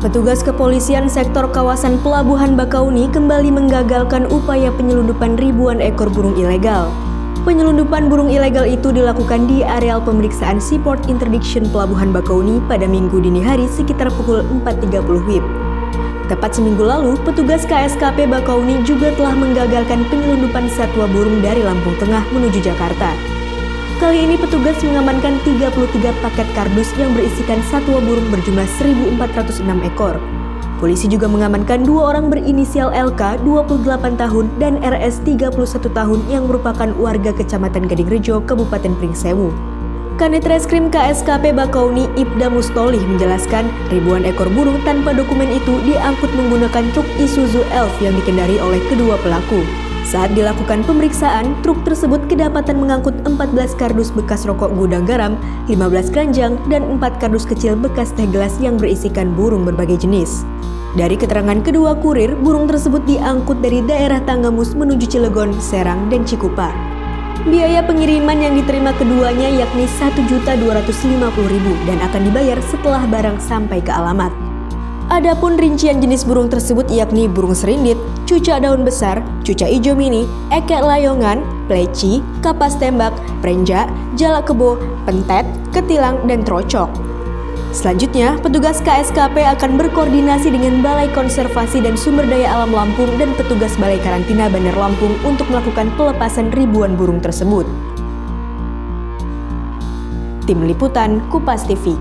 Petugas kepolisian sektor kawasan Pelabuhan Bakauni kembali menggagalkan upaya penyelundupan ribuan ekor burung ilegal. Penyelundupan burung ilegal itu dilakukan di areal pemeriksaan Seaport Interdiction Pelabuhan Bakauni pada minggu dini hari sekitar pukul 4.30 WIB. Tepat seminggu lalu, petugas KSKP Bakauni juga telah menggagalkan penyelundupan satwa burung dari Lampung Tengah menuju Jakarta. Kali ini petugas mengamankan 33 paket kardus yang berisikan satwa burung berjumlah 1.406 ekor. Polisi juga mengamankan dua orang berinisial LK 28 tahun dan RS 31 tahun yang merupakan warga Kecamatan Gading Rejo, Kabupaten Pringsewu. Kanit Reskrim KSKP Bakauni Ibda Mustolih menjelaskan ribuan ekor burung tanpa dokumen itu diangkut menggunakan truk Isuzu Elf yang dikendari oleh kedua pelaku. Saat dilakukan pemeriksaan, truk tersebut kedapatan mengangkut 14 kardus bekas rokok gudang garam, 15 keranjang, dan 4 kardus kecil bekas teh gelas yang berisikan burung berbagai jenis. Dari keterangan kedua kurir, burung tersebut diangkut dari daerah Tanggamus menuju Cilegon, Serang, dan Cikupa. Biaya pengiriman yang diterima keduanya yakni Rp1.250.000 dan akan dibayar setelah barang sampai ke alamat. Adapun rincian jenis burung tersebut yakni burung serindit, cuca daun besar, cuca ijo mini, ekek layongan, pleci, kapas tembak, prenja, jalak kebo, pentet, ketilang, dan trocok. Selanjutnya, petugas KSKP akan berkoordinasi dengan Balai Konservasi dan Sumber Daya Alam Lampung dan petugas Balai Karantina Bandar Lampung untuk melakukan pelepasan ribuan burung tersebut. Tim Liputan Kupas TV